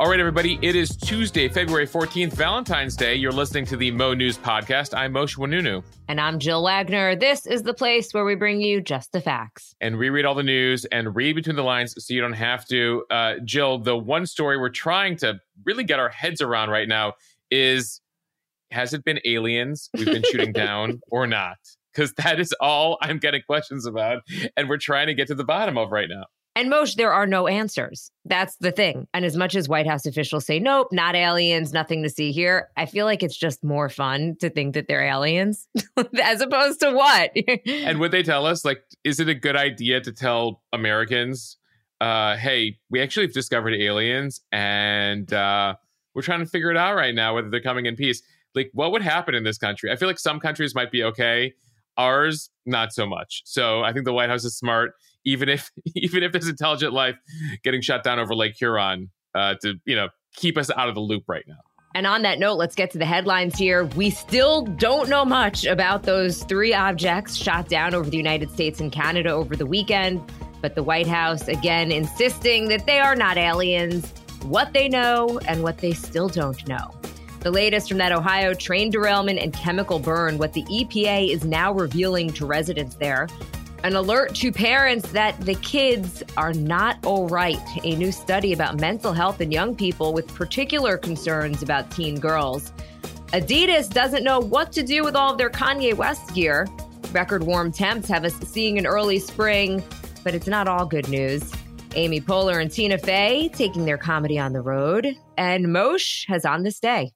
All right, everybody, it is Tuesday, February 14th, Valentine's Day. You're listening to the Mo News Podcast. I'm Moshe Oinounou. And I'm Jill Wagner. This is the place where we bring you just the facts. And we read all the news and read between the lines so you don't have to. Uh, Jill, the one story we're trying to really get our heads around right now is has it been aliens we've been shooting down or not? Because that is all I'm getting questions about. And we're trying to get to the bottom of right now. And Moshe, there are no answers. That's the thing. And as much as White House officials say, nope, not aliens, nothing to see here, I feel like it's just more fun to think that they're aliens as opposed to what? and would they tell us, like, is it a good idea to tell Americans, uh, hey, we actually have discovered aliens and uh, we're trying to figure it out right now whether they're coming in peace? Like, what would happen in this country? I feel like some countries might be okay, ours, not so much. So I think the White House is smart even if even if there's intelligent life getting shut down over Lake Huron uh, to you know keep us out of the loop right now. And on that note, let's get to the headlines here. We still don't know much about those three objects shot down over the United States and Canada over the weekend, but the White House again insisting that they are not aliens, what they know and what they still don't know. The latest from that Ohio train derailment and chemical burn, what the EPA is now revealing to residents there. An alert to parents that the kids are not all right. A new study about mental health in young people with particular concerns about teen girls. Adidas doesn't know what to do with all of their Kanye West gear. Record warm temps have us seeing an early spring, but it's not all good news. Amy Poehler and Tina Fey taking their comedy on the road, and Moshe has on this day.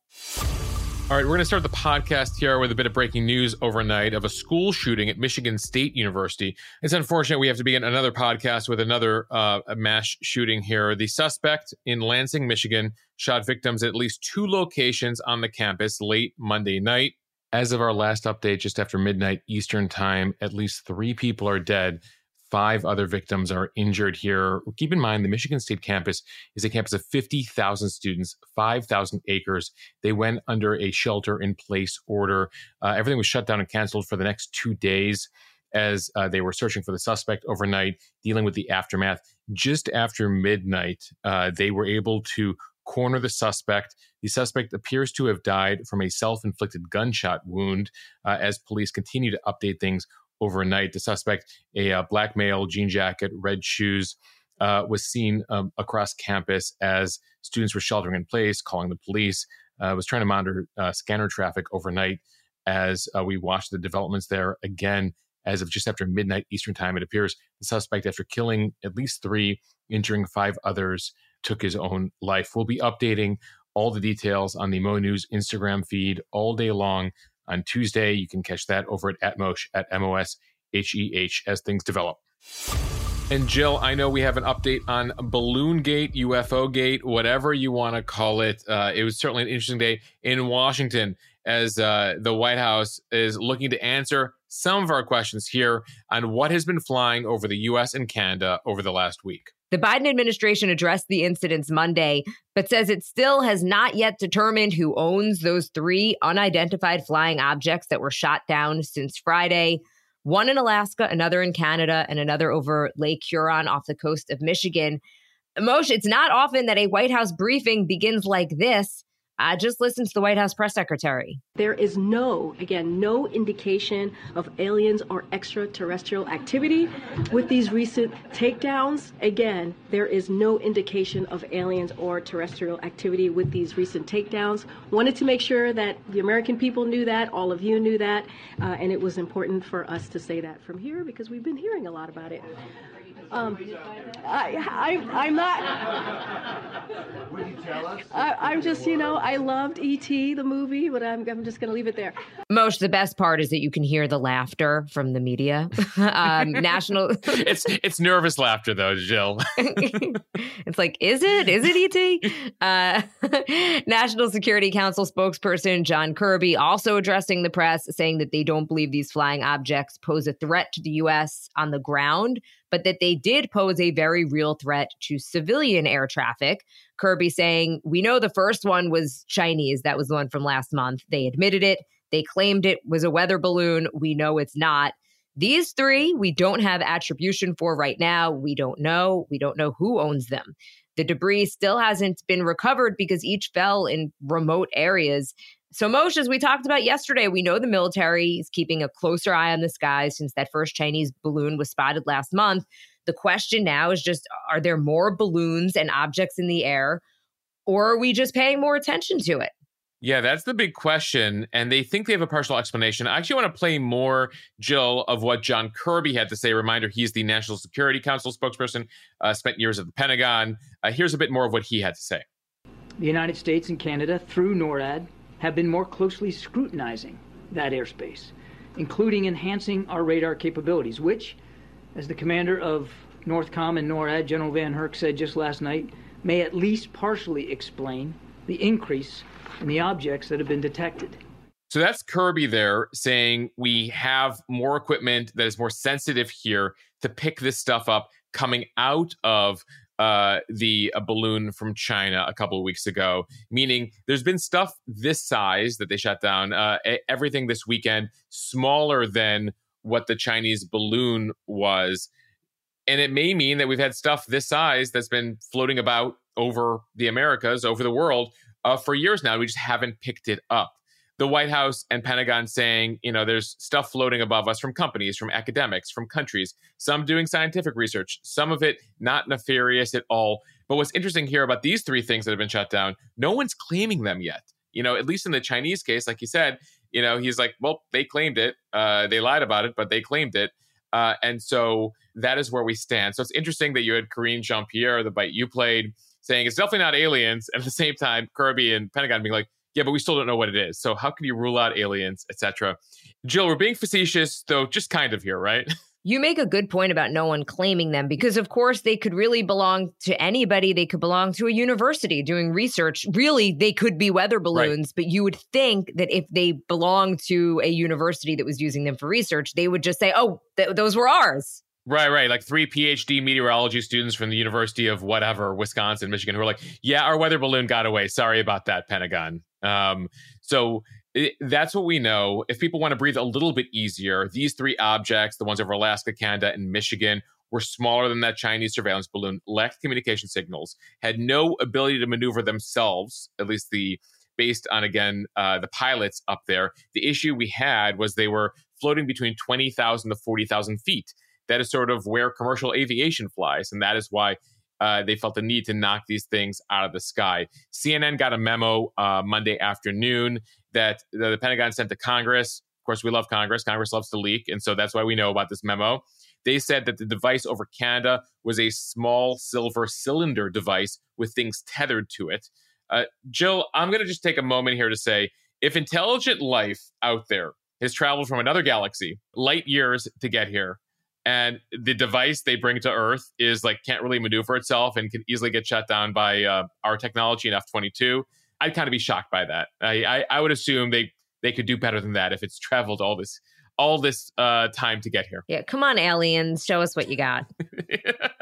All right, we're going to start the podcast here with a bit of breaking news overnight of a school shooting at Michigan State University. It's unfortunate we have to begin another podcast with another uh, mass shooting here. The suspect in Lansing, Michigan, shot victims at at least two locations on the campus late Monday night. As of our last update, just after midnight Eastern Time, at least three people are dead Five other victims are injured here. Keep in mind, the Michigan State campus is a campus of 50,000 students, 5,000 acres. They went under a shelter in place order. Uh, everything was shut down and canceled for the next two days as uh, they were searching for the suspect overnight, dealing with the aftermath. Just after midnight, uh, they were able to corner the suspect. The suspect appears to have died from a self inflicted gunshot wound uh, as police continue to update things overnight. The suspect, a uh, black male, jean jacket, red shoes, uh, was seen um, across campus as students were sheltering in place, calling the police. Uh, was trying to monitor uh, scanner traffic overnight as uh, we watched the developments there. Again, as of just after midnight Eastern time, it appears the suspect, after killing at least three, injuring five others, took his own life. We'll be updating all the details on the Mo News Instagram feed all day long on Tuesday. You can catch that over at Atmosh at M O S H E H as things develop. And Jill, I know we have an update on Balloon Gate, UFO Gate, whatever you want to call it. Uh, it was certainly an interesting day in Washington as uh, the White House is looking to answer some of our questions here on what has been flying over the US and Canada over the last week. The Biden administration addressed the incidents Monday, but says it still has not yet determined who owns those three unidentified flying objects that were shot down since Friday one in Alaska, another in Canada, and another over Lake Huron off the coast of Michigan. Moshe, it's not often that a White House briefing begins like this. Uh, just listen to the White House press secretary. There is no, again, no indication of aliens or extraterrestrial activity with these recent takedowns. Again, there is no indication of aliens or terrestrial activity with these recent takedowns. Wanted to make sure that the American people knew that, all of you knew that, uh, and it was important for us to say that from here because we've been hearing a lot about it. Um, I, I, am not. Would you tell us? I, am just, you know, I loved E.T. the movie, but I'm, I'm just going to leave it there. Moshe the best part is that you can hear the laughter from the media. um, national. it's it's nervous laughter though, Jill. it's like, is it? Is it E.T.? Uh, National Security Council spokesperson John Kirby also addressing the press, saying that they don't believe these flying objects pose a threat to the U.S. on the ground but that they did pose a very real threat to civilian air traffic. Kirby saying, We know the first one was Chinese. That was the one from last month. They admitted it. They claimed it was a weather balloon. We know it's not. These three, we don't have attribution for right now. We don't know. We don't know who owns them. The debris still hasn't been recovered because each fell in remote areas. So, Moshe, as we talked about yesterday, we know the military is keeping a closer eye on the skies since that first Chinese balloon was spotted last month. The question now is just are there more balloons and objects in the air, or are we just paying more attention to it? Yeah, that's the big question. And they think they have a partial explanation. I actually want to play more, Jill, of what John Kirby had to say. Reminder, he's the National Security Council spokesperson, uh, spent years at the Pentagon. Uh, here's a bit more of what he had to say. The United States and Canada, through NORAD, have been more closely scrutinizing that airspace, including enhancing our radar capabilities, which, as the commander of NORTHCOM and NORAD, General VanHerck, said just last night, may at least partially explain the increase in the objects that have been detected. So that's Kirby there saying we have more equipment that is more sensitive here to pick this stuff up coming out of uh, the balloon from China a couple of weeks ago. Meaning, there's been stuff this size that they shut down. Uh, everything this weekend smaller than what the Chinese balloon was, and it may mean that we've had stuff this size that's been floating about over the Americas, over the world, uh, for years now. We just haven't picked it up. The White House and Pentagon saying, you know, there's stuff floating above us from companies, from academics, from countries, some doing scientific research, some of it not nefarious at all. But what's interesting here about these three things that have been shut down, no one's claiming them yet. You know, at least in the Chinese case, like you said, you know, he's like, well, they claimed it. Uh, they lied about it, but they claimed it. Uh, and so that is where we stand. So it's interesting that you had Karine Jean Pierre, the bite you played, saying it's definitely not aliens, and at the same time, Kirby and Pentagon being like, yeah, but we still don't know what it is. So how can you rule out aliens, etc. Jill, we're being facetious, though, just kind of here, right? You make a good point about no one claiming them because, of course, they could really belong to anybody. They could belong to a university doing research. Really, they could be weather balloons, right. but you would think that if they belonged to a university that was using them for research, they would just say, oh, th- those were ours. Right, right. Like three PhD meteorology students from the University of whatever, Wisconsin, Michigan, who are like, yeah, our weather balloon got away. Sorry about that, Pentagon. Um, so it, that's what we know. If people want to breathe a little bit easier, these three objects, the ones over Alaska, Canada, and Michigan, were smaller than that Chinese surveillance balloon, lacked communication signals, had no ability to maneuver themselves, at least the based on again uh, the pilots up there. The issue we had was they were floating between 20,000 to 40,000 feet that is sort of where commercial aviation flies. And that is why uh, they felt the need to knock these things out of the sky. CNN got a memo uh, Monday afternoon that the Pentagon sent to Congress. Of course, we love Congress. Congress loves to leak. And so that's why we know about this memo. They said that the device over Canada was a small silver cylinder device with things tethered to it. Uh, Jill, I'm going to just take a moment here to say if intelligent life out there has traveled from another galaxy, light years to get here, and the device they bring to Earth is like can't really maneuver itself and can easily get shut down by uh, our technology in F twenty two. I'd kind of be shocked by that. I, I, I would assume they they could do better than that if it's traveled all this all this uh, time to get here. Yeah, come on, aliens, show us what you got.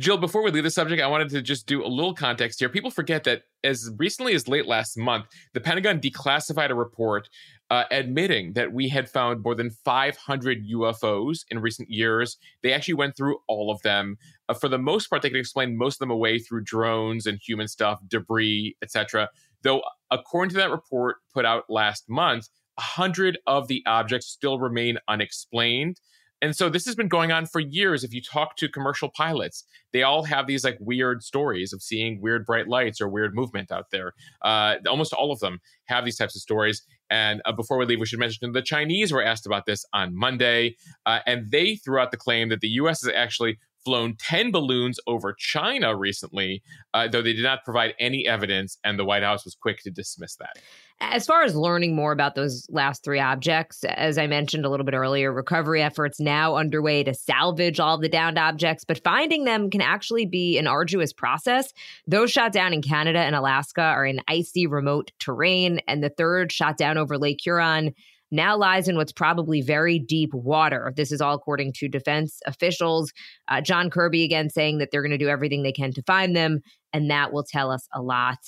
Jill, before we leave the subject, I wanted to just do a little context here. People forget that as recently as late last month, the Pentagon declassified a report uh, admitting that we had found more than 500 UFOs in recent years. They actually went through all of them. Uh, for the most part, they could explain most of them away through drones and human stuff, debris, etc. Though, according to that report put out last month, 100 of the objects still remain unexplained. And so this has been going on for years. If you talk to commercial pilots, they all have these like weird stories of seeing weird bright lights or weird movement out there. Uh, almost all of them have these types of stories. And uh, before we leave, we should mention the Chinese were asked about this on Monday, uh, and they threw out the claim that the U.S. is actually flown 10 balloons over China recently, uh, though they did not provide any evidence, and the White House was quick to dismiss that. As far as learning more about those last three objects, as I mentioned a little bit earlier, recovery efforts now underway to salvage all the downed objects, but finding them can actually be an arduous process. Those shot down in Canada and Alaska are in icy, remote terrain, and the third shot down over Lake Huron now lies in what's probably very deep water. This is all according to defense officials. Uh, John Kirby again saying that they're going to do everything they can to find them, and that will tell us a lot.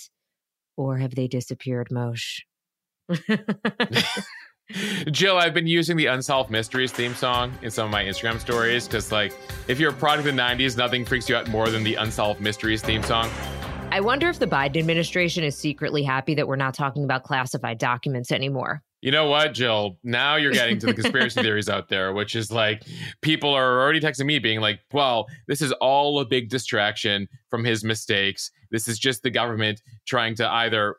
Or have they disappeared, Moshe? Jill, I've been using the Unsolved Mysteries theme song in some of my Instagram stories because, like, if you're a product of the 90s, nothing freaks you out more than the Unsolved Mysteries theme song. I wonder if the Biden administration is secretly happy that we're not talking about classified documents anymore. You know what, Jill? Now you're getting to the conspiracy theories out there, which is like people are already texting me being like, well, this is all a big distraction from his mistakes. This is just the government trying to either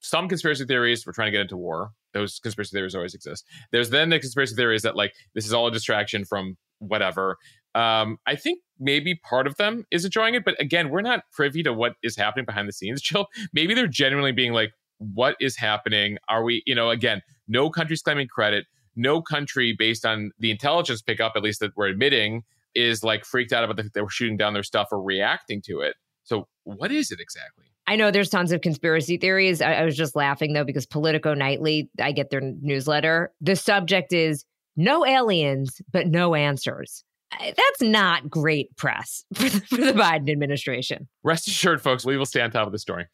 some conspiracy theories, we're trying to get into war. Those conspiracy theories always exist. There's then the conspiracy theories that like this is all a distraction from whatever. Um, I think maybe part of them is enjoying it, but again, we're not privy to what is happening behind the scenes. Jill, maybe they're genuinely being like, what is happening? Are we, you know, again, no country's claiming credit. No country, based on the intelligence pickup, at least that we're admitting, is like freaked out about the fact that we're shooting down their stuff or reacting to it. So, what is it exactly? I know there's tons of conspiracy theories. I, I was just laughing though because Politico Nightly, I get their newsletter. The subject is no aliens, but no answers that's not great press for the, for the Biden administration. Rest assured, folks, we will stay on top of the story.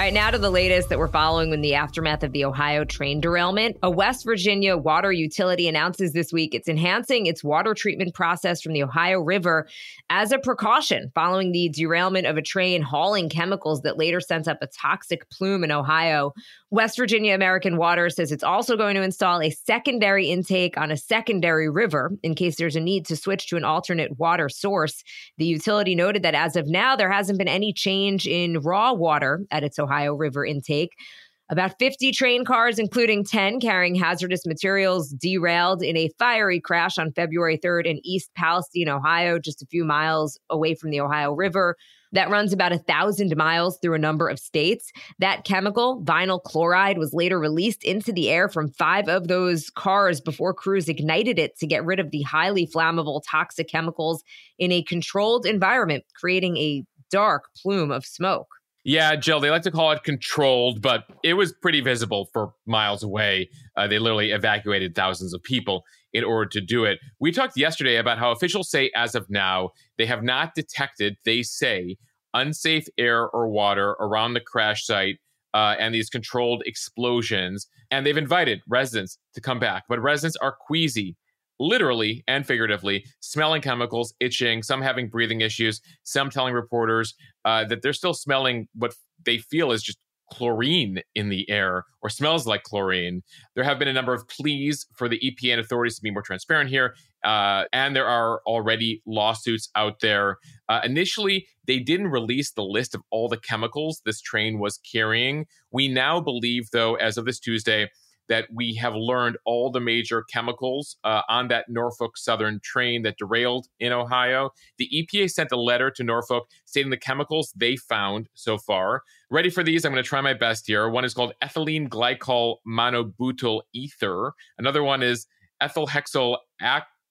All right, now to the latest that we're following in the aftermath of the Ohio train derailment. A West Virginia water utility announces this week it's enhancing its water treatment process from the Ohio River as a precaution following the derailment of a train hauling chemicals that later sent up a toxic plume in Ohio. West Virginia American Water says it's also going to install a secondary intake on a secondary river in case there's a need to switch to an alternate water source. The utility noted that as of now, there hasn't been any change in raw water at its Ohio River intake. About 50 train cars, including 10 carrying hazardous materials, derailed in a fiery crash on February 3rd in East Palestine, Ohio, just a few miles away from the Ohio River that runs about a thousand miles through a number of states. That chemical, vinyl chloride, was later released into the air from five of those cars before crews ignited it to get rid of the highly flammable toxic chemicals in a controlled environment, creating a dark plume of smoke. Yeah, Jill, they like to call it controlled, but it was pretty visible for miles away. Uh, they literally evacuated thousands of people in order to do it. We talked yesterday about how officials say, as of now, they have not detected, they say, unsafe air or water around the crash site uh, and these controlled explosions. And they've invited residents to come back, but residents are queasy literally and figuratively, smelling chemicals, itching, some having breathing issues, some telling reporters uh, that they're still smelling what they feel is just chlorine in the air or smells like chlorine. There have been a number of pleas for the EPA and authorities to be more transparent here. Uh, and there are already lawsuits out there. Uh, initially, they didn't release the list of all the chemicals this train was carrying. We now believe, though, as of this Tuesday, that we have learned all the major chemicals uh, on that Norfolk Southern train that derailed in Ohio. The EPA sent a letter to Norfolk stating the chemicals they found so far. Ready for these? I'm going to try my best here. One is called ethylene glycol monobutyl ether. Another one is ethyl hexyl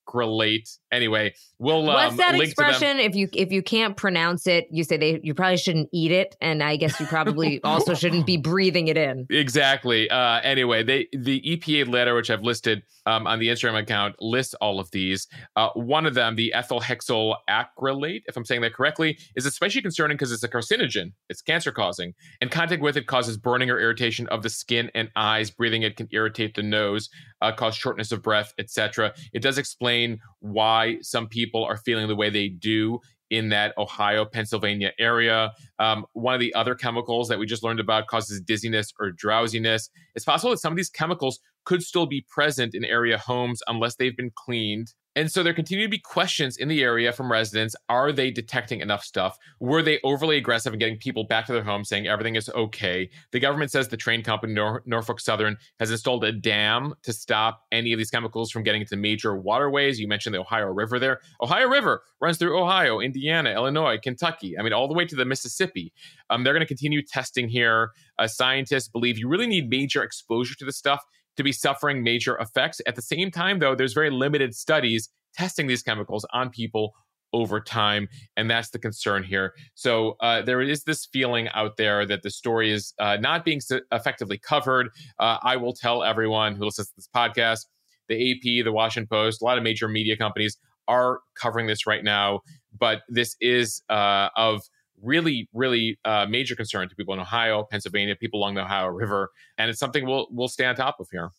acrylate. Anyway, we'll what's um, that expression? If you if you can't pronounce it, you say they you probably shouldn't eat it, and I guess you probably also shouldn't be breathing it in. Exactly. Uh, anyway, they the EPA letter, which I've listed um, on the Instagram account, lists all of these. Uh, one of them, the ethyl hexyl acrylate, if I'm saying that correctly, is especially concerning because it's a carcinogen. It's cancer causing, and contact with it causes burning or irritation of the skin and eyes. Breathing it can irritate the nose, uh, cause shortness of breath, etc. It does explain why some people are feeling the way they do in that Ohio, Pennsylvania area. Um, one of the other chemicals that we just learned about causes dizziness or drowsiness. It's possible that some of these chemicals could still be present in area homes unless they've been cleaned. And so there continue to be questions in the area from residents. Are they detecting enough stuff? Were they overly aggressive in getting people back to their homes saying everything is okay? The government says the train company, Nor- Norfolk Southern, has installed a dam to stop any of these chemicals from getting into major waterways. You mentioned the Ohio River there. Ohio River runs through Ohio, Indiana, Illinois, Kentucky. I mean, all the way to the Mississippi. Um, they're going to continue testing here. Uh, scientists believe you really need major exposure to this stuff to be suffering major effects. At the same time, though, there's very limited studies testing these chemicals on people over time. And that's the concern here. So uh, there is this feeling out there that the story is uh, not being effectively covered. Uh, I will tell everyone who listens to this podcast the AP, the Washington Post, a lot of major media companies are covering this right now. But this is uh, of really, really uh, major concern to people in Ohio, Pennsylvania, people along the Ohio River, and it's something we'll we'll stay on top of here.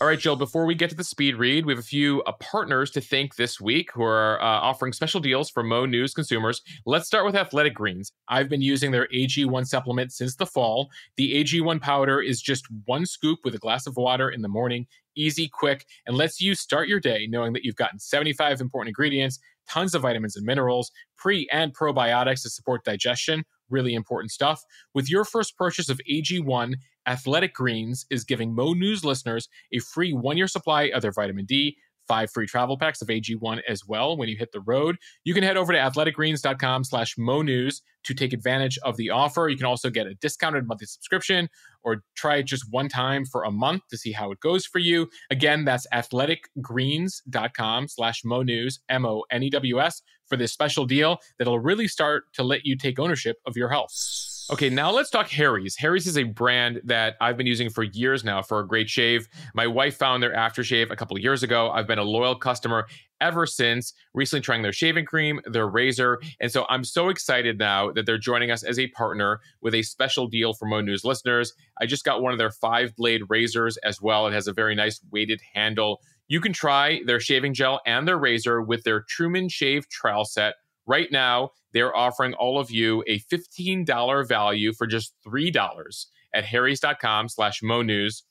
All right, Jill, before we get to the speed read, we have a few uh, partners to thank this week who are uh, offering special deals for Mo News consumers. Let's start with Athletic Greens. I've been using their AG1 supplement since the fall. The AG1 powder is just one scoop with a glass of water in the morning, easy, quick, and lets you start your day knowing that you've gotten 75 important ingredients, tons of vitamins and minerals, pre and probiotics to support digestion. Really important stuff. With your first purchase of AG1, Athletic Greens is giving Mo News listeners a free one year supply of their vitamin D, five free travel packs of AG1 as well when you hit the road. You can head over to athleticgreens.com slash Mo News to take advantage of the offer. You can also get a discounted monthly subscription or try it just one time for a month to see how it goes for you. Again, that's athleticgreens.com slash Mo News, M O N E W S, for this special deal that'll really start to let you take ownership of your health. Okay, now let's talk Harry's. Harry's is a brand that I've been using for years now for a great shave. My wife found their aftershave a couple years ago. I've been a loyal customer ever since, recently trying their shaving cream, their razor. And so I'm so excited now that they're joining us as a partner with a special deal for Mo News listeners. I just got one of their five blade razors as well. It has a very nice weighted handle. You can try their shaving gel and their razor with their Truman Shave Trial Set Right now, they're offering all of you a $15 value for just $3 at harrys.com slash monews.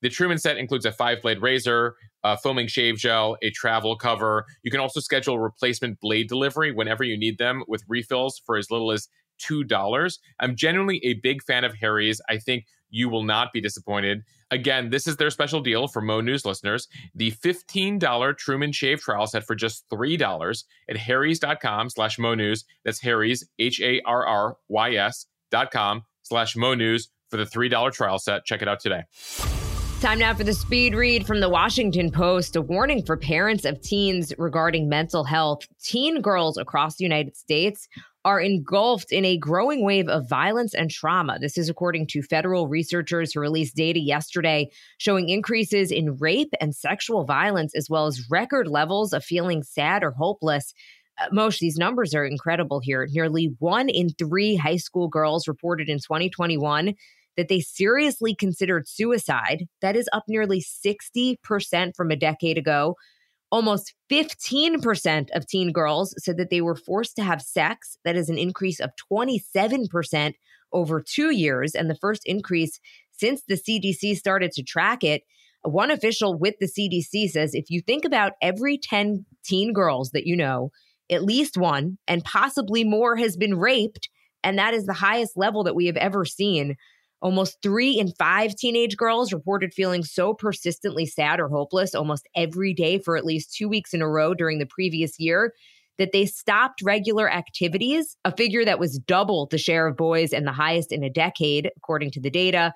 The Truman set includes a five blade razor, a foaming shave gel, a travel cover. You can also schedule replacement blade delivery whenever you need them with refills for as little as $2. I'm genuinely a big fan of Harry's. I think you will not be disappointed. Again, this is their special deal for Mo News listeners. The $15 Truman Shave Trial set for just $3 at harrys.com slash Mo News. That's Harry's, H-A-R-R-Y-S dot com slash Mo News for the $3 trial set. Check it out today. Time now for the speed read from the Washington Post. A warning for parents of teens regarding mental health. Teen girls across the United States are engulfed in a growing wave of violence and trauma. This is according to federal researchers who released data yesterday showing increases in rape and sexual violence, as well as record levels of feeling sad or hopeless. Uh, Moshe these numbers are incredible here. Nearly one in three high school girls reported in 2021 that they seriously considered suicide. That is up nearly 60% from a decade ago. Almost 15% of teen girls said that they were forced to have sex. That is an increase of 27% over two years, and the first increase since the CDC started to track it. One official with the CDC says if you think about every 10 teen girls that you know, at least one and possibly more has been raped. And that is the highest level that we have ever seen. Almost three in five teenage girls reported feeling so persistently sad or hopeless almost every day for at least two weeks in a row during the previous year that they stopped regular activities, a figure that was double the share of boys and the highest in a decade, according to the data.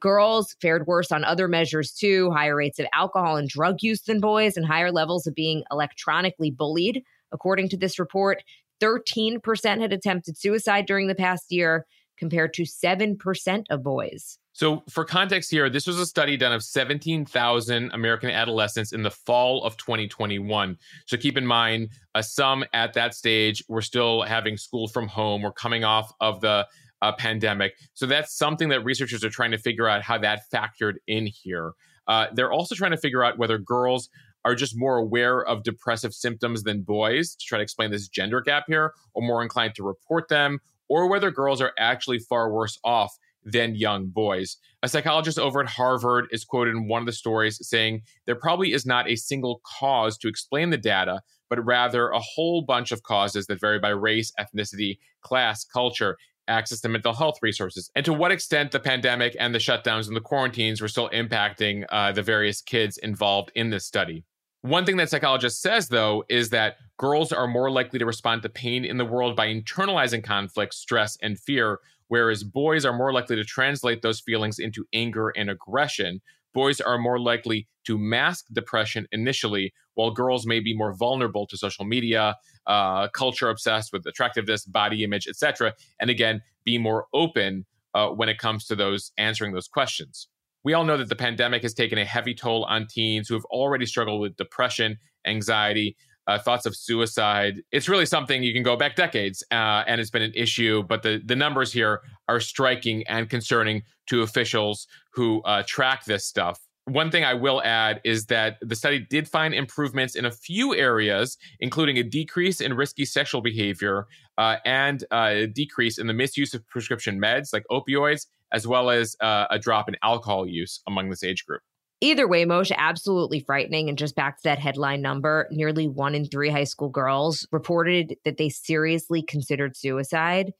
Girls fared worse on other measures too higher rates of alcohol and drug use than boys, and higher levels of being electronically bullied. According to this report, 13% had attempted suicide during the past year, compared to 7% of boys. So, for context here, this was a study done of 17,000 American adolescents in the fall of 2021. So, keep in mind, uh, some at that stage were still having school from home, were coming off of the uh, pandemic. So, that's something that researchers are trying to figure out how that factored in here. Uh, they're also trying to figure out whether girls are just more aware of depressive symptoms than boys to try to explain this gender gap here, or more inclined to report them, or whether girls are actually far worse off than young boys. A psychologist over at Harvard is quoted in one of the stories saying there probably is not a single cause to explain the data, but rather a whole bunch of causes that vary by race, ethnicity, class, culture, access to mental health resources, and to what extent the pandemic and the shutdowns and the quarantines were still impacting uh, the various kids involved in this study. One thing that psychologist says, though, is that girls are more likely to respond to pain in the world by internalizing conflict, stress, and fear, whereas boys are more likely to translate those feelings into anger and aggression. Boys are more likely to mask depression initially, while girls may be more vulnerable to social media, uh, culture obsessed with attractiveness, body image, etc., and again, be more open uh, when it comes to those answering those questions. We all know that the pandemic has taken a heavy toll on teens who have already struggled with depression, anxiety, uh, thoughts of suicide. It's really something you can go back decades, uh, and it's been an issue. But the the numbers here are striking and concerning to officials who uh, track this stuff. One thing I will add is that the study did find improvements in a few areas, including a decrease in risky sexual behavior uh, and uh, a decrease in the misuse of prescription meds like opioids, as well as uh, a drop in alcohol use among this age group. Either way, Moshe, absolutely frightening. And just back to that headline number nearly one in three high school girls reported that they seriously considered suicide.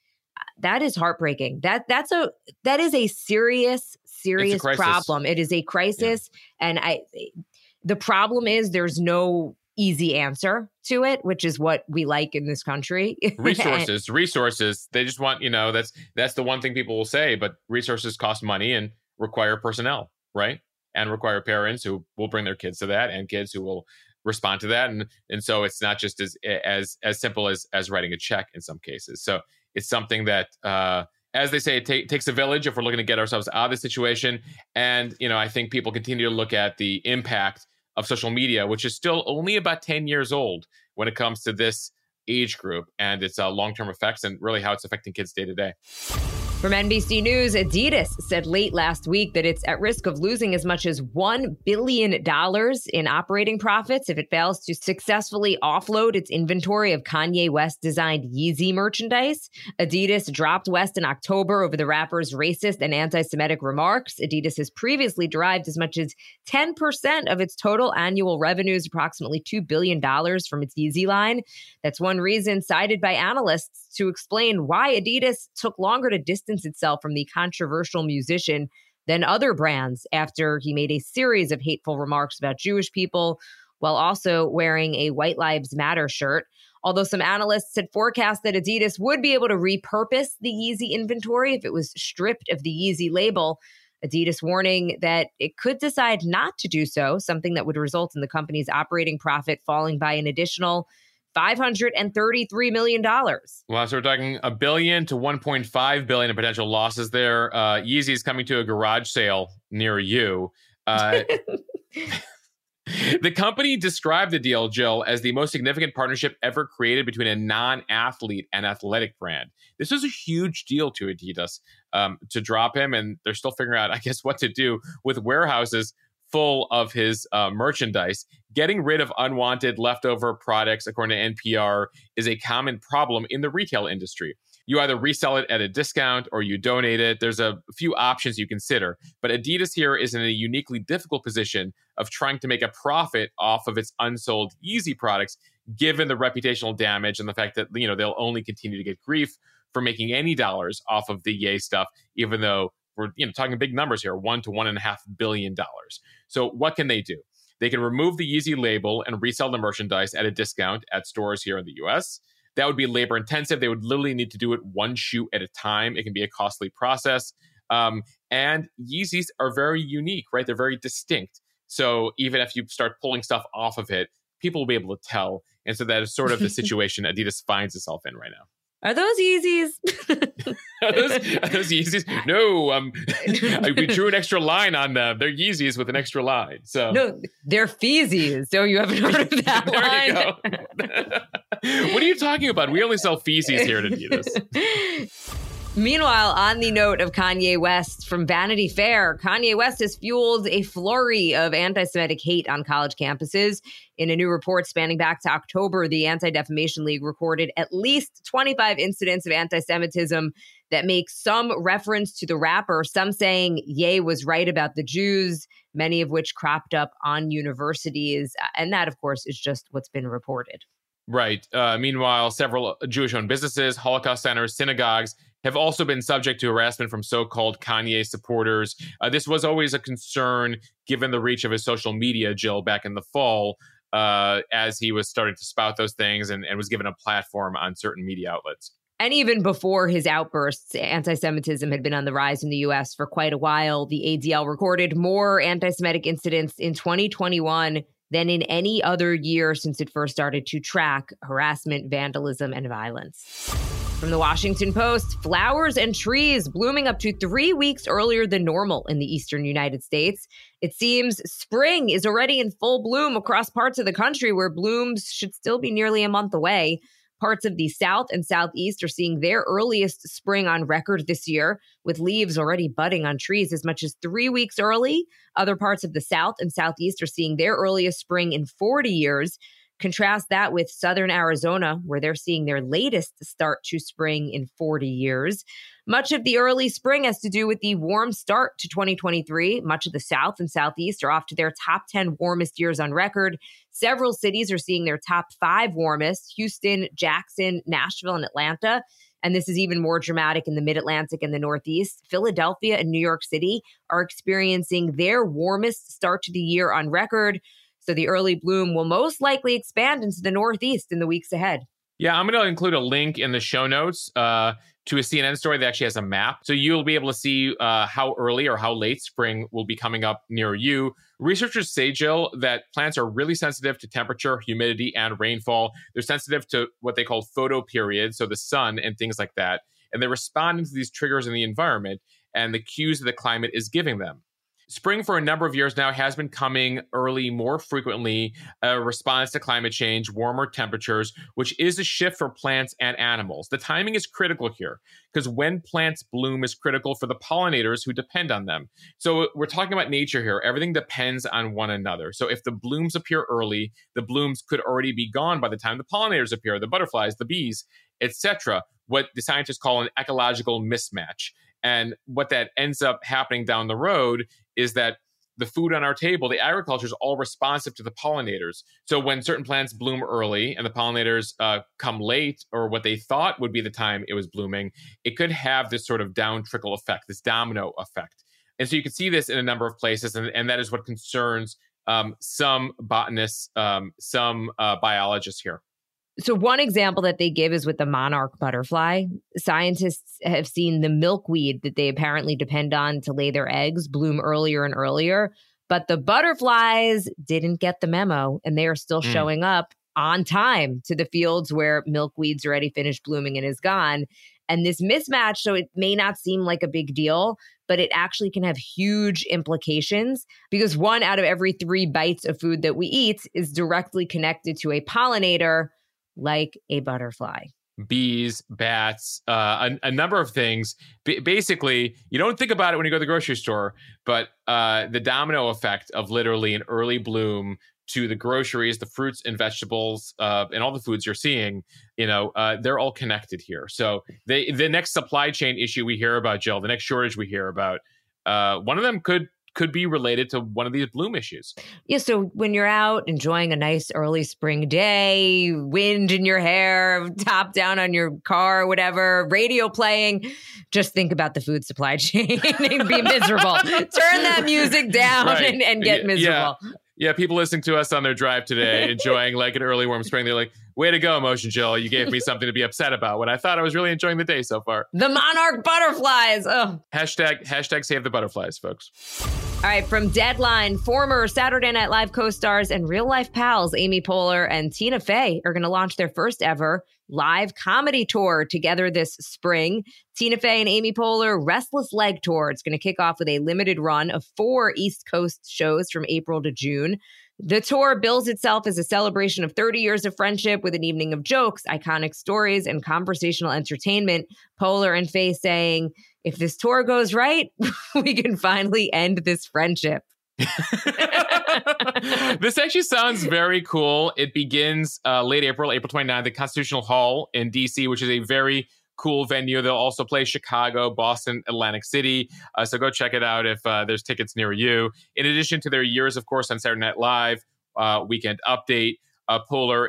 That is heartbreaking. That that's a that is a serious serious problem. It is a crisis, yeah. and I the problem is there's no easy answer to it, which is what we like in this country. resources, resources. They just want, you know, that's that's the one thing people will say, but resources cost money and require personnel, right? And require parents who will bring their kids to that and kids who will respond to that and and so it's not just as as as simple as as writing a check in some cases. So it's something that uh as they say, it ta- takes a village if we're looking to get ourselves out of the situation. And, you know, I think people continue to look at the impact of social media, which is still only about 10 years old when it comes to this age group and its uh, long term effects and really how it's affecting kids day to day. From NBC News, Adidas said late last week that it's at risk of losing as much as $1 billion in operating profits if it fails to successfully offload its inventory of Kanye West designed Yeezy merchandise. Adidas dropped West in October over the rapper's racist and anti Semitic remarks. Adidas has previously derived as much as 10% of its total annual revenues, approximately $2 billion, from its Yeezy line. That's one reason cited by analysts to explain why Adidas took longer to distance distance itself from the controversial musician than other brands after he made a series of hateful remarks about Jewish people while also wearing a White Lives Matter shirt. Although some analysts had forecast that Adidas would be able to repurpose the Yeezy inventory if it was stripped of the Yeezy label, Adidas warning that it could decide not to do so, something that would result in the company's operating profit falling by an additional $533 million. Well, so we're talking a billion to 1.5 billion in potential losses there. Uh, Yeezy is coming to a garage sale near you. Uh, the company described the deal, Jill, as the most significant partnership ever created between a non athlete and athletic brand. This was a huge deal to Adidas um, to drop him, and they're still figuring out, I guess, what to do with warehouses full of his uh, merchandise. Getting rid of unwanted leftover products, according to NPR, is a common problem in the retail industry. You either resell it at a discount or you donate it. There's a few options you consider, but Adidas here is in a uniquely difficult position of trying to make a profit off of its unsold Yeezy products, given the reputational damage and the fact that you know they'll only continue to get grief for making any dollars off of the Yay stuff, even though we're you know talking big numbers here, one to one and a half billion dollars. So what can they do? They can remove the Yeezy label and resell the merchandise at a discount at stores here in the US. That would be labor intensive. They would literally need to do it one shoe at a time. It can be a costly process. Um, and Yeezys are very unique, right? They're very distinct. So even if you start pulling stuff off of it, people will be able to tell. And so that is sort of the situation Adidas finds itself in right now. Are those Yeezys? are, those, are those Yeezys? No, um, we drew an extra line on them. They're Yeezys with an extra line. So no, they're Feezies. So you haven't heard of that line? what are you talking about? We only sell feces here at Adidas. Meanwhile, on the note of Kanye West from Vanity Fair, Kanye West has fueled a flurry of anti Semitic hate on college campuses. In a new report spanning back to October, the Anti Defamation League recorded at least 25 incidents of anti Semitism that make some reference to the rapper, some saying Ye was right about the Jews, many of which cropped up on universities. And that, of course, is just what's been reported. Right. Uh, meanwhile, several Jewish owned businesses, Holocaust centers, synagogues, have also been subject to harassment from so called Kanye supporters. Uh, this was always a concern given the reach of his social media, Jill, back in the fall, uh, as he was starting to spout those things and, and was given a platform on certain media outlets. And even before his outbursts, anti Semitism had been on the rise in the US for quite a while. The ADL recorded more anti Semitic incidents in 2021 than in any other year since it first started to track harassment, vandalism, and violence. From the Washington Post, flowers and trees blooming up to three weeks earlier than normal in the eastern United States. It seems spring is already in full bloom across parts of the country where blooms should still be nearly a month away. Parts of the south and southeast are seeing their earliest spring on record this year, with leaves already budding on trees as much as three weeks early. Other parts of the south and southeast are seeing their earliest spring in 40 years. Contrast that with southern Arizona, where they're seeing their latest start to spring in 40 years. Much of the early spring has to do with the warm start to 2023. Much of the South and Southeast are off to their top 10 warmest years on record. Several cities are seeing their top five warmest Houston, Jackson, Nashville, and Atlanta. And this is even more dramatic in the mid Atlantic and the Northeast. Philadelphia and New York City are experiencing their warmest start to the year on record. So the early bloom will most likely expand into the Northeast in the weeks ahead. Yeah, I'm going to include a link in the show notes uh, to a CNN story that actually has a map. So you'll be able to see uh, how early or how late spring will be coming up near you. Researchers say, Jill, that plants are really sensitive to temperature, humidity, and rainfall. They're sensitive to what they call photoperiods, so the sun and things like that. And they're responding to these triggers in the environment and the cues that the climate is giving them. Spring, for a number of years now, has been coming early more frequently, a response to climate change, warmer temperatures, which is a shift for plants and animals. The timing is critical here because when plants bloom is critical for the pollinators who depend on them. So we're talking about nature here. Everything depends on one another. So if the blooms appear early, the blooms could already be gone by the time the pollinators appear, the butterflies, the bees, etc. What the scientists call an ecological mismatch. And what that ends up happening down the road is that the food on our table, the agriculture is all responsive to the pollinators. So when certain plants bloom early and the pollinators uh, come late, or what they thought would be the time it was blooming, it could have this sort of down trickle effect, this domino effect. And so you can see this in a number of places, and, and that is what concerns um, some botanists, um, some uh, biologists here. So, one example that they give is with the monarch butterfly. Scientists have seen the milkweed that they apparently depend on to lay their eggs bloom earlier and earlier. But the butterflies didn't get the memo and they are still mm. showing up on time to the fields where milkweed's already finished blooming and is gone. And this mismatch, so it may not seem like a big deal, but it actually can have huge implications because one out of every three bites of food that we eat is directly connected to a pollinator like a butterfly bees, bats, uh, a, a, number of things. B- basically, you don't think about it when you go to the grocery store, but uh, the domino effect of literally an early bloom to the groceries, the fruits and vegetables, uh, and all the foods you're seeing, you know, uh, they're all connected here. So they, the next supply chain issue we hear about, Jill, the next shortage we hear about, uh, one of them could could be related to one of these bloom issues. Yeah. So when you're out enjoying a nice early spring day, wind in your hair, top down on your car, whatever, radio playing, just think about the food supply chain and be miserable. Turn that music down right. and, and, get miserable. Yeah. Yeah, people listening to us on their drive today, enjoying like an early warm spring, they're like, way to go, Motion Jill. You gave me something to be upset about when I thought I was really enjoying the day so far. The monarch butterflies. Oh. Hashtag hashtag save the butterflies, folks. All right, from Deadline, former Saturday Night Live co-stars and real life pals Amy Poehler and Tina Fey are going to launch their first ever live comedy tour together this spring. Tina Fey and Amy Poehler Restless Leg Tour. It's going to kick off with a limited run of four East Coast shows from April to June. The tour bills itself as a celebration of 30 years of friendship with an evening of jokes, iconic stories, and conversational entertainment. Poehler and Fey saying, if this tour goes right, we can finally end this friendship. this actually sounds very cool. It begins uh, late April, April 29th, the Constitutional Hall in DC, which is a very cool venue. They'll also play Chicago, Boston, Atlantic City. Uh, so go check it out if uh, there's tickets near you. In addition to their years, of course, on Saturday Night Live, uh, Weekend Update, uh,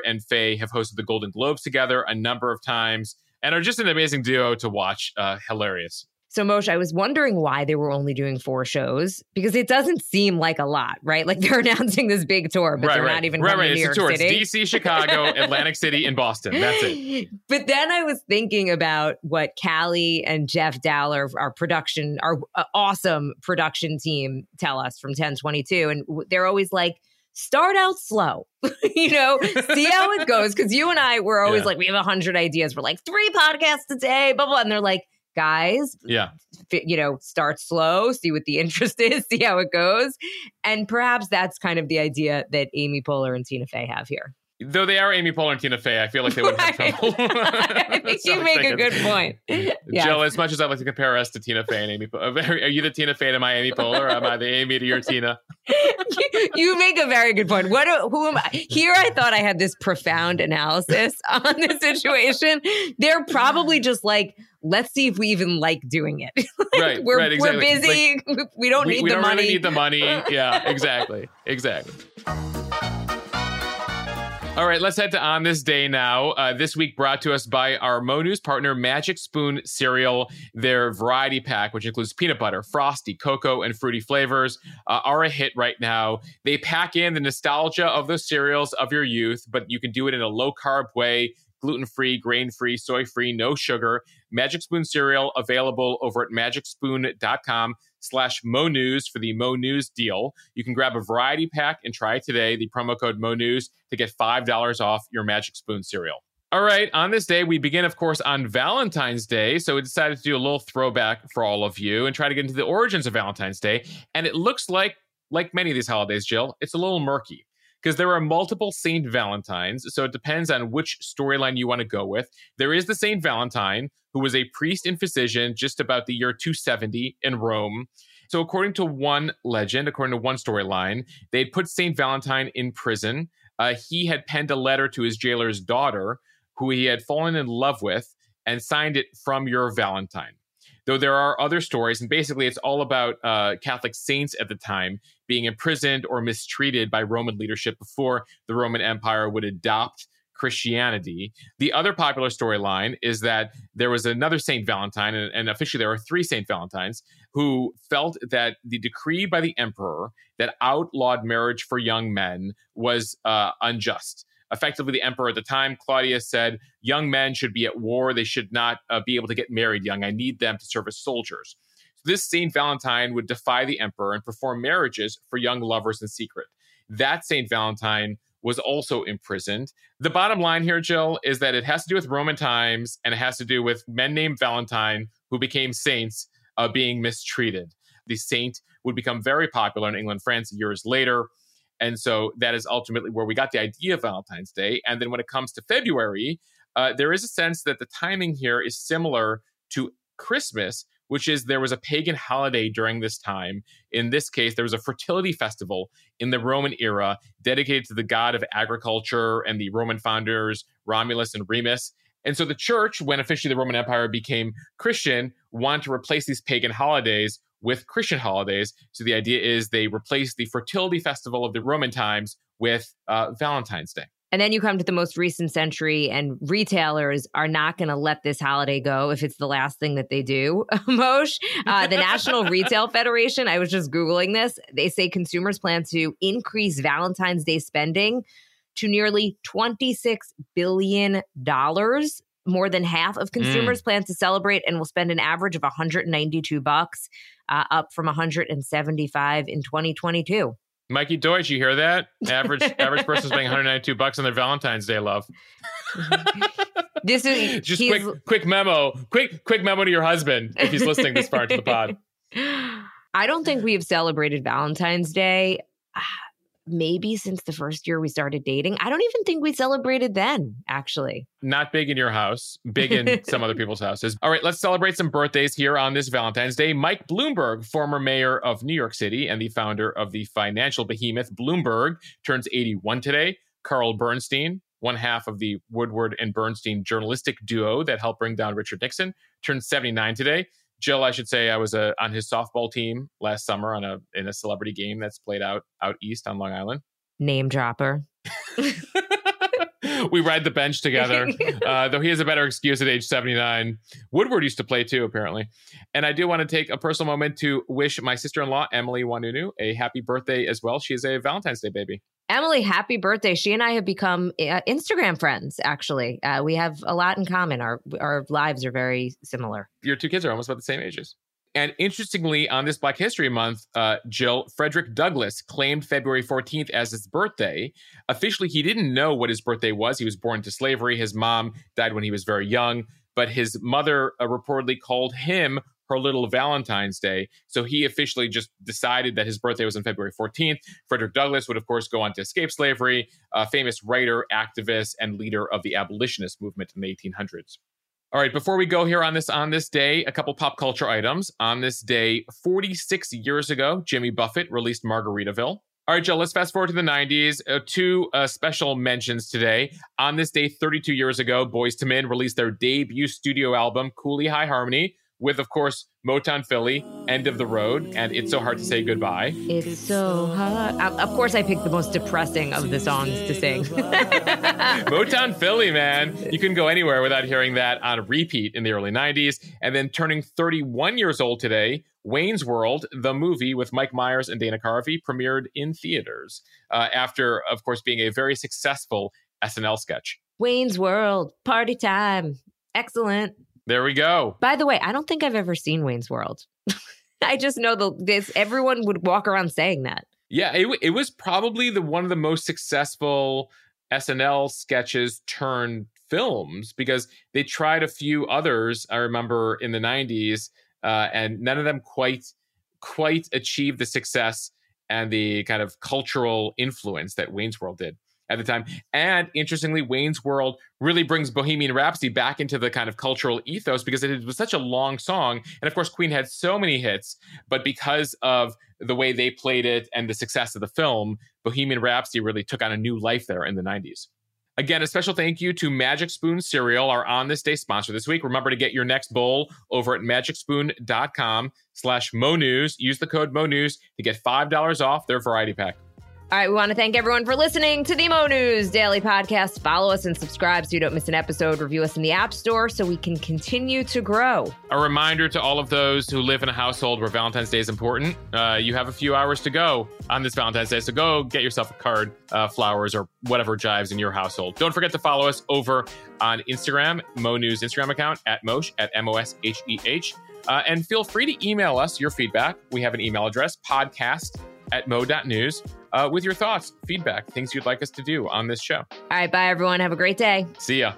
and Fey have hosted the Golden Globes together a number of times and are just an amazing duo to watch. Uh, hilarious. So, Moshe, I was wondering why they were only doing four shows because it doesn't seem like a lot, right? Like they're announcing this big tour, but right, they're right. not even right, coming right. to New it's York City. It's DC, Chicago, Atlantic City, and Boston. That's it. But then I was thinking about what Callie and Jeff Dowler, our production, our uh, awesome production team, tell us from 1022. And they're always like, start out slow, you know, see how it goes. Cause you and I were always yeah. like, we have a hundred ideas. We're like, three podcasts a day, blah, blah. And they're like, guys. Yeah. You know, start slow, see what the interest is, see how it goes. And perhaps that's kind of the idea that Amy Poehler and Tina Fey have here. Though they are Amy Poehler and Tina Fey, I feel like they wouldn't have trouble. I think you make a good point. Yes. Jill, as much as I'd like to compare us to Tina Fey and Amy Poehler, are you the Tina Fey to my Amy Poehler, or am I the Amy to your Tina? you make a very good point. What? Who am I? Here, I thought I had this profound analysis on the situation. They're probably just like, let's see if we even like doing it. Like, Right, we're right, exactly. we're busy. we don't we need we the don't money. really need the money. Yeah, exactly. Exactly. All right, let's head to On This Day now. Uh, this week brought to us by our Mo News partner, Magic Spoon Cereal. Their variety pack, which includes peanut butter, frosty, cocoa, and fruity flavors, uh, are a hit right now. They pack in the nostalgia of those cereals of your youth, but you can do it in a low carb way. Gluten free, grain free, soy free, no sugar. Magic Spoon cereal available over at magicspoon.com slash Mo News for the Mo News deal. You can grab a variety pack and try it today. The promo code Mo News to get $5 off your Magic Spoon cereal. All right, on this day, we begin, of course, on Valentine's Day. So we decided to do a little throwback for all of you and try to get into the origins of Valentine's Day. And it looks like, like many of these holidays, Jill, it's a little murky because there are multiple Saint Valentines. So it depends on which storyline you want to go with. There is the Saint Valentine, who was a priest and physician just about the year 270 in Rome. So, according to one legend, according to one storyline, they'd put Saint Valentine in prison. Uh, he had penned a letter to his jailer's daughter, who he had fallen in love with, and signed it from your Valentine. Though there are other stories, and basically it's all about uh, Catholic saints at the time being imprisoned or mistreated by Roman leadership before the Roman Empire would adopt Christianity. The other popular storyline is that there was another Saint Valentine, and, and officially there are three Saint Valentines, who felt that the decree by the emperor that outlawed marriage for young men was uh, unjust. Effectively, the emperor at the time, Claudius, said young men should be at war. They should not uh, be able to get married young. I need them to serve as soldiers. So this Saint Valentine would defy the emperor and perform marriages for young lovers in secret. That Saint Valentine was also imprisoned. The bottom line here, Jill, is that it has to do with Roman times and it has to do with men named Valentine who became saints uh, being mistreated. The saint would become very popular in England, France years later. And so that is ultimately where we got the idea of Valentine's Day. And then when it comes to February, uh, there is a sense that the timing here is similar to Christmas, which is there was a pagan holiday during this time. In this case, there was a fertility festival in the Roman era dedicated to the god of agriculture and the Roman founders, Romulus and Remus. And so the church, when officially the Roman Empire became Christian, wanted to replace these pagan holidays with Christian holidays. So the idea is they replace the fertility festival of the Roman times with uh, Valentine's Day. And then you come to the most recent century, and retailers are not going to let this holiday go if it's the last thing that they do. Moshe, uh, the National Retail Federation, I was just Googling this. They say consumers plan to increase Valentine's Day spending to nearly $26 billion. More than half of consumers plan to celebrate and will spend an average of 192 bucks, uh, up from 175 in 2022. Mikey Deutsch, you hear that? Average average person is spending 192 bucks on their Valentine's Day love. This is Just quick quick memo. Quick quick memo to your husband if he's listening this far into the pod. I don't think we've celebrated Valentine's Day maybe since the first year we started dating. I don't even think we celebrated then, actually. Not big in your house, big in some other people's houses. All right, let's celebrate some birthdays here on this Valentine's Day. Mike Bloomberg, former mayor of New York City and the founder of the financial behemoth Bloomberg, turns 81 today. Carl Bernstein, one half of the Woodward and Bernstein journalistic duo that helped bring down Richard Nixon, turns 79 today. Jill, I should say, I was uh, on his softball team last summer on a in a celebrity game that's played out out east on Long Island. Name dropper. we ride the bench together, uh, though he has a better excuse at age 79. Woodward used to play too, apparently. And I do want to take a personal moment to wish my sister in law, Emily Oinounou, a happy birthday as well. She is a Valentine's Day baby. Emily, happy birthday. She and I have become uh, Instagram friends, actually. Uh, we have a lot in common. Our, our lives are very similar. Your two kids are almost about the same ages. And interestingly, on this Black History Month, uh, Jill, Frederick Douglass claimed February 14th as his birthday. Officially, he didn't know what his birthday was. He was born to slavery. His mom died when he was very young, but his mother uh, reportedly called him her little Valentine's Day. So he officially just decided that his birthday was on February 14th. Frederick Douglass would, of course, go on to escape slavery, a famous writer, activist, and leader of the abolitionist movement in the 1800s. All right, before we go here on this on this day, a couple pop culture items. On this day, 46 years ago, Jimmy Buffett released Margaritaville. All right, Joe, let's fast forward to the 90s. Uh, two uh, special mentions today. On this day, 32 years ago, Boyz II Men released their debut studio album, Cooley High Harmony, with, of course, Motown Philly, End of the Road, and It's So Hard to Say Goodbye. It's so hard. Of course, I picked the most depressing of the songs to sing. Motown Philly, man. You couldn't go anywhere without hearing that on repeat in the early 90s. And then turning 31 years old today, Wayne's World, the movie with Mike Myers and Dana Carvey, premiered in theaters uh, after, of course, being a very successful SNL sketch. Wayne's World, party time. Excellent. There we go. By the way, I don't think I've ever seen Wayne's World. I just know the this everyone would walk around saying that. Yeah, it, it was probably the one of the most successful SNL sketches turned films because they tried a few others. I remember in the '90s, uh, and none of them quite quite achieved the success and the kind of cultural influence that Wayne's World did at the time. And interestingly, Wayne's World really brings Bohemian Rhapsody back into the kind of cultural ethos because it was such a long song. And of course, Queen had so many hits, but because of the way they played it and the success of the film, Bohemian Rhapsody really took on a new life there in the 90s. Again, a special thank you to Magic Spoon Cereal, our on this day sponsor this week. Remember to get your next bowl over at magicspoon.com slash Mo News. Use the code Mo News to get $5 off their variety pack. All right, we want to thank everyone for listening to the Mo News Daily Podcast. Follow us and subscribe so you don't miss an episode. Review us in the App Store so we can continue to grow. A reminder to all of those who live in a household where Valentine's Day is important. Uh, you have a few hours to go on this Valentine's Day, so go get yourself a card, uh, flowers, or whatever jives in your household. Don't forget to follow us over on Instagram, Mo News Instagram account at Mosh at M O S H E H. Uh, and feel free to email us your feedback. We have an email address, podcast at mo.news uh, with your thoughts, feedback, things you'd like us to do on this show. All right, bye everyone. Have a great day. See ya.